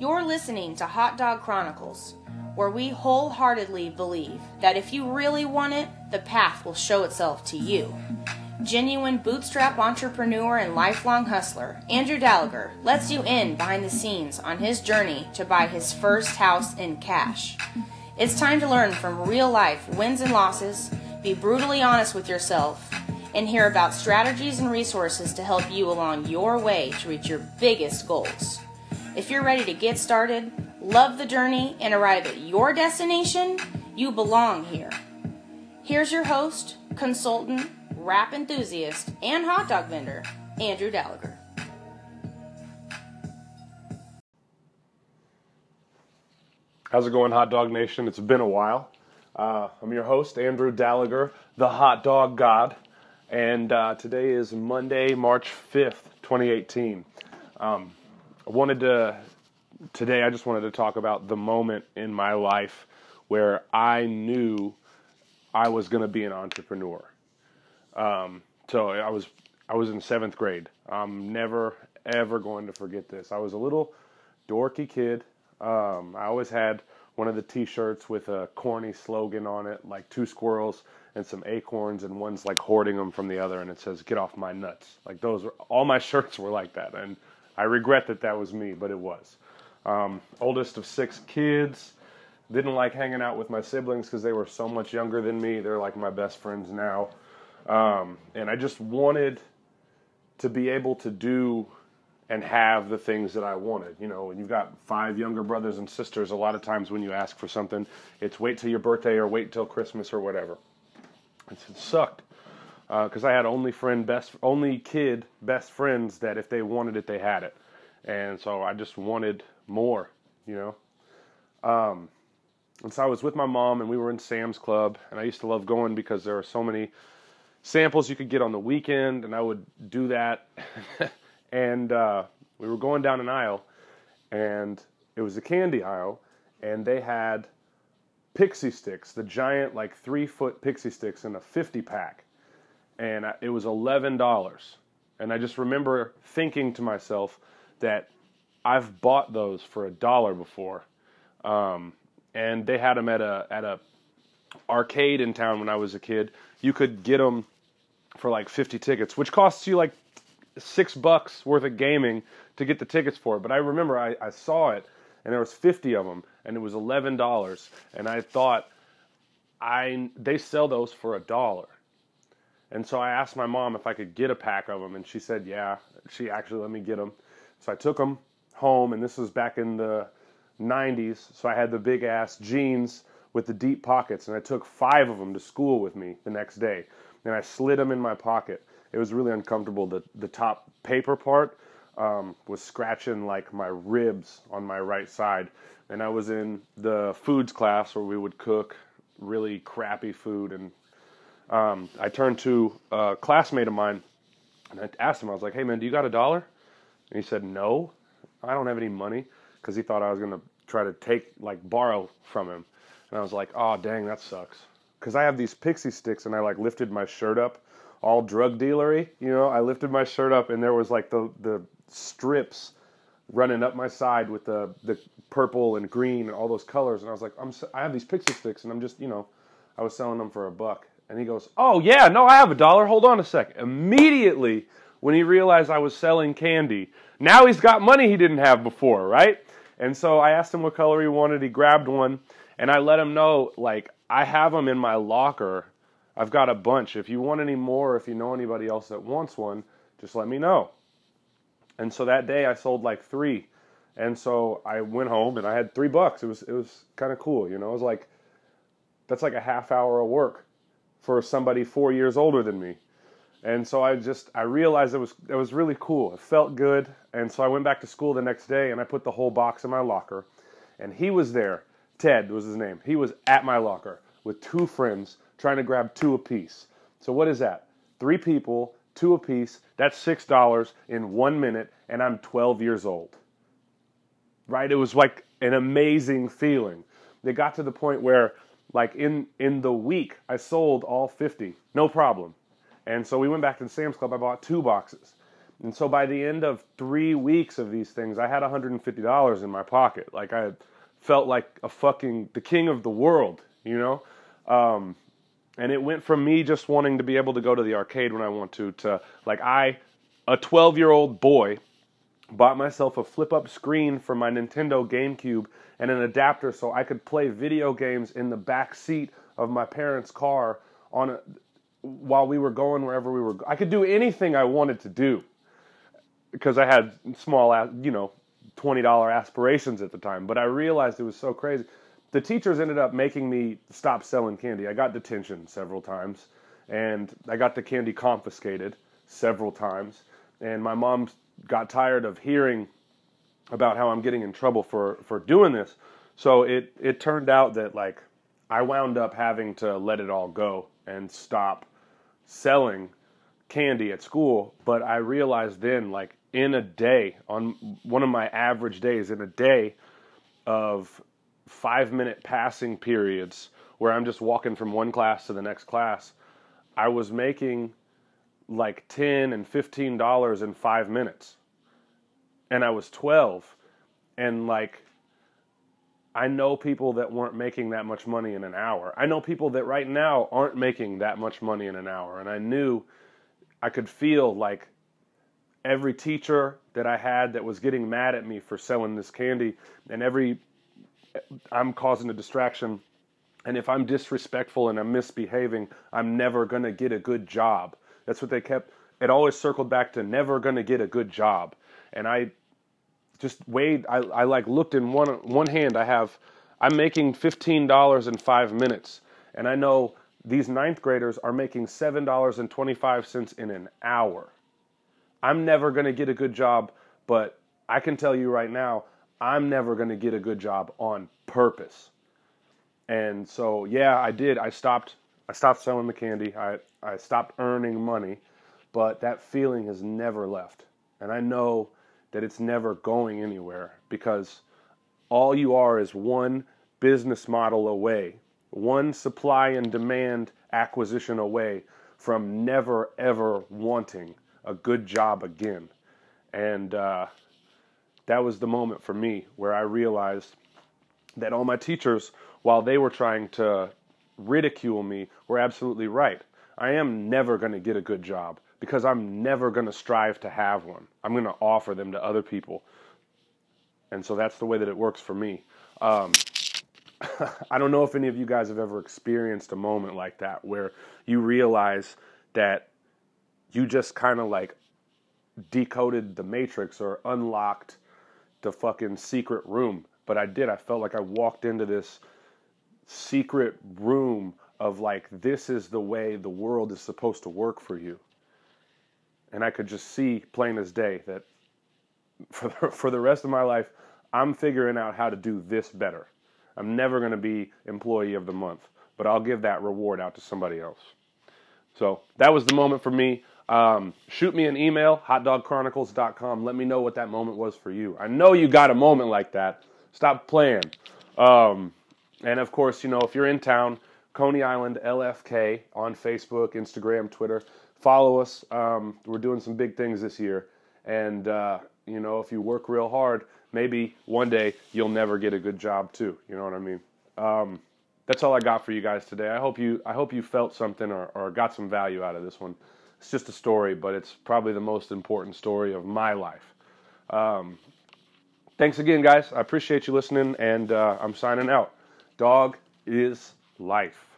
You're listening to Hot Dog Chronicles, where we wholeheartedly believe that if you really want it, the path will show itself to you. Genuine bootstrap entrepreneur and lifelong hustler, Andrew Gallagher lets you in behind the scenes on his journey to buy his first house in cash. It's time to learn from real life wins and losses, be brutally honest with yourself, and hear about strategies and resources to help you along your way to reach your biggest goals. If you're ready to get started, love the journey, and arrive at your destination, you belong here. Here's your host, consultant, rap enthusiast, and hot dog vendor, Andrew Gallagher. How's it going, Hot Dog Nation? It's been a while. Uh, I'm your host, Andrew Gallagher, the Hot Dog God, and uh, today is Monday, March 5th, 2018. Um, I wanted to, today, I just wanted to talk about the moment in my life where I knew I was going to be an entrepreneur. Um, so I was, I was in seventh grade. I'm never, ever going to forget this. I was a little dorky kid. Um, I always had one of the T-shirts with a corny slogan on it, like two squirrels and some acorns, and one's like hoarding them from the other, and it says "Get off my nuts." Like those, were, all my shirts were like that, and I regret that that was me, but it was. Um, oldest of six kids. Didn't like hanging out with my siblings because they were so much younger than me. They're like my best friends now, um, and I just wanted to be able to do and have the things that I wanted. You know, when you've got five younger brothers and sisters, a lot of times when you ask for something, it's wait till your birthday or wait till Christmas or whatever. It sucked because uh, I had only friend, best, only kid, best friends that if they wanted it, they had it, and so I just wanted more. You know. Um, and so I was with my mom, and we were in Sam's Club, and I used to love going because there were so many samples you could get on the weekend, and I would do that. and uh, we were going down an aisle, and it was a candy aisle, and they had pixie sticks, the giant like three foot pixie sticks in a 50 pack, and it was eleven dollars. And I just remember thinking to myself that I've bought those for a dollar before, um, and they had them at a at a arcade in town when I was a kid. You could get them for like 50 tickets, which costs you like six bucks worth of gaming to get the tickets for it. But I remember I, I saw it and there was 50 of them and it was $11 and I thought I they sell those for a dollar. And so I asked my mom if I could get a pack of them and she said, "Yeah." She actually let me get them. So I took them home and this was back in the 90s, so I had the big ass jeans with the deep pockets and I took 5 of them to school with me the next day. And I slid them in my pocket it was really uncomfortable. The the top paper part um, was scratching like my ribs on my right side, and I was in the foods class where we would cook really crappy food, and um, I turned to a classmate of mine and I asked him, I was like, "Hey man, do you got a dollar?" And he said, "No, I don't have any money," because he thought I was gonna try to take like borrow from him, and I was like, "Oh dang, that sucks." Because I have these pixie sticks, and I like lifted my shirt up all drug dealery. You know, I lifted my shirt up and there was like the the strips running up my side with the the purple and green and all those colors, and I was like, I'm I have these pixie sticks and I'm just you know, I was selling them for a buck. And he goes, Oh yeah, no, I have a dollar. Hold on a sec. Immediately when he realized I was selling candy, now he's got money he didn't have before, right? And so I asked him what color he wanted. He grabbed one, and I let him know like I have them in my locker I've got a bunch. If you want any more, if you know anybody else that wants one, just let me know. And so that day I sold like three. And so I went home and I had three bucks. It was it was kind of cool, you know. It was like that's like a half hour of work for somebody four years older than me. And so I just I realized it was it was really cool. It felt good. And so I went back to school the next day and I put the whole box in my locker. And he was there. Ted was his name. He was at my locker with two friends trying to grab two apiece. So what is that? Three people, two apiece. That's six dollars in one minute, and I'm 12 years old. Right? It was like an amazing feeling. They got to the point where, like in in the week, I sold all 50, no problem. And so we went back to Sam's Club. I bought two boxes, And so by the end of three weeks of these things, I had $150 in my pocket. Like I felt like a fucking the king of the world, you know. Um, and it went from me just wanting to be able to go to the arcade when I want to to like I, a 12 year old boy, bought myself a flip up screen for my Nintendo GameCube and an adapter so I could play video games in the back seat of my parents' car on a, while we were going wherever we were. I could do anything I wanted to do because I had small, you know, twenty dollar aspirations at the time. But I realized it was so crazy. The teachers ended up making me stop selling candy. I got detention several times, and I got the candy confiscated several times. And my mom got tired of hearing about how I'm getting in trouble for for doing this. So it it turned out that like I wound up having to let it all go and stop selling candy at school, but I realized then like in a day on one of my average days in a day of 5 minute passing periods where I'm just walking from one class to the next class, I was making like 10 and 15 dollars in 5 minutes and I was 12 and like I know people that weren't making that much money in an hour. I know people that right now aren't making that much money in an hour and I knew I could feel like every teacher that I had that was getting mad at me for selling this candy and every I'm causing a distraction and if I'm disrespectful and I'm misbehaving, I'm never going to get a good job. That's what they kept it always circled back to never going to get a good job. And I just weighed. I, I like looked in one one hand. I have I'm making fifteen dollars in five minutes, and I know these ninth graders are making seven dollars and twenty five cents in an hour. I'm never going to get a good job, but I can tell you right now, I'm never going to get a good job on purpose. And so, yeah, I did. I stopped. I stopped selling the candy. I I stopped earning money, but that feeling has never left. And I know that it's never going anywhere because all you are is one business model away, one supply and demand acquisition away from never ever wanting a good job again. And uh, that was the moment for me where I realized that all my teachers, while they were trying to ridicule me, were absolutely right. I am never going to get a good job because I'm never going to strive to have one. I'm going to offer them to other people. And so that's the way that it works for me. Um, I don't know if any of you guys have ever experienced a moment like that where you realize that you just kind of like decoded the matrix or unlocked the fucking secret room. But I did. I felt like I walked into this secret room of like, this is the way the world is supposed to work for you and I could just see plain as day that for the, for the rest of my life, I'm figuring out how to do this better. I'm never going to be employee of the month, but I'll give that reward out to somebody else. So that was the moment for me. Um, shoot me an email, hotdogchronicles.com. Let me know what that moment was for you. I know you got a moment like that. Stop playing. Um, and of course, you know, if you're in town, Coney Island LFK on Facebook, Instagram, Twitter follow us. Um, we're doing some big things this year, and uh, you know, if you work real hard, maybe one day you'll never get a good job too. You know what I mean? Um, that's all I got for you guys today. I hope you I hope you felt something or, or got some value out of this one. It's just a story, but it's probably the most important story of my life. Um, thanks again, guys. I appreciate you listening, and uh, I'm signing out. Dog is life.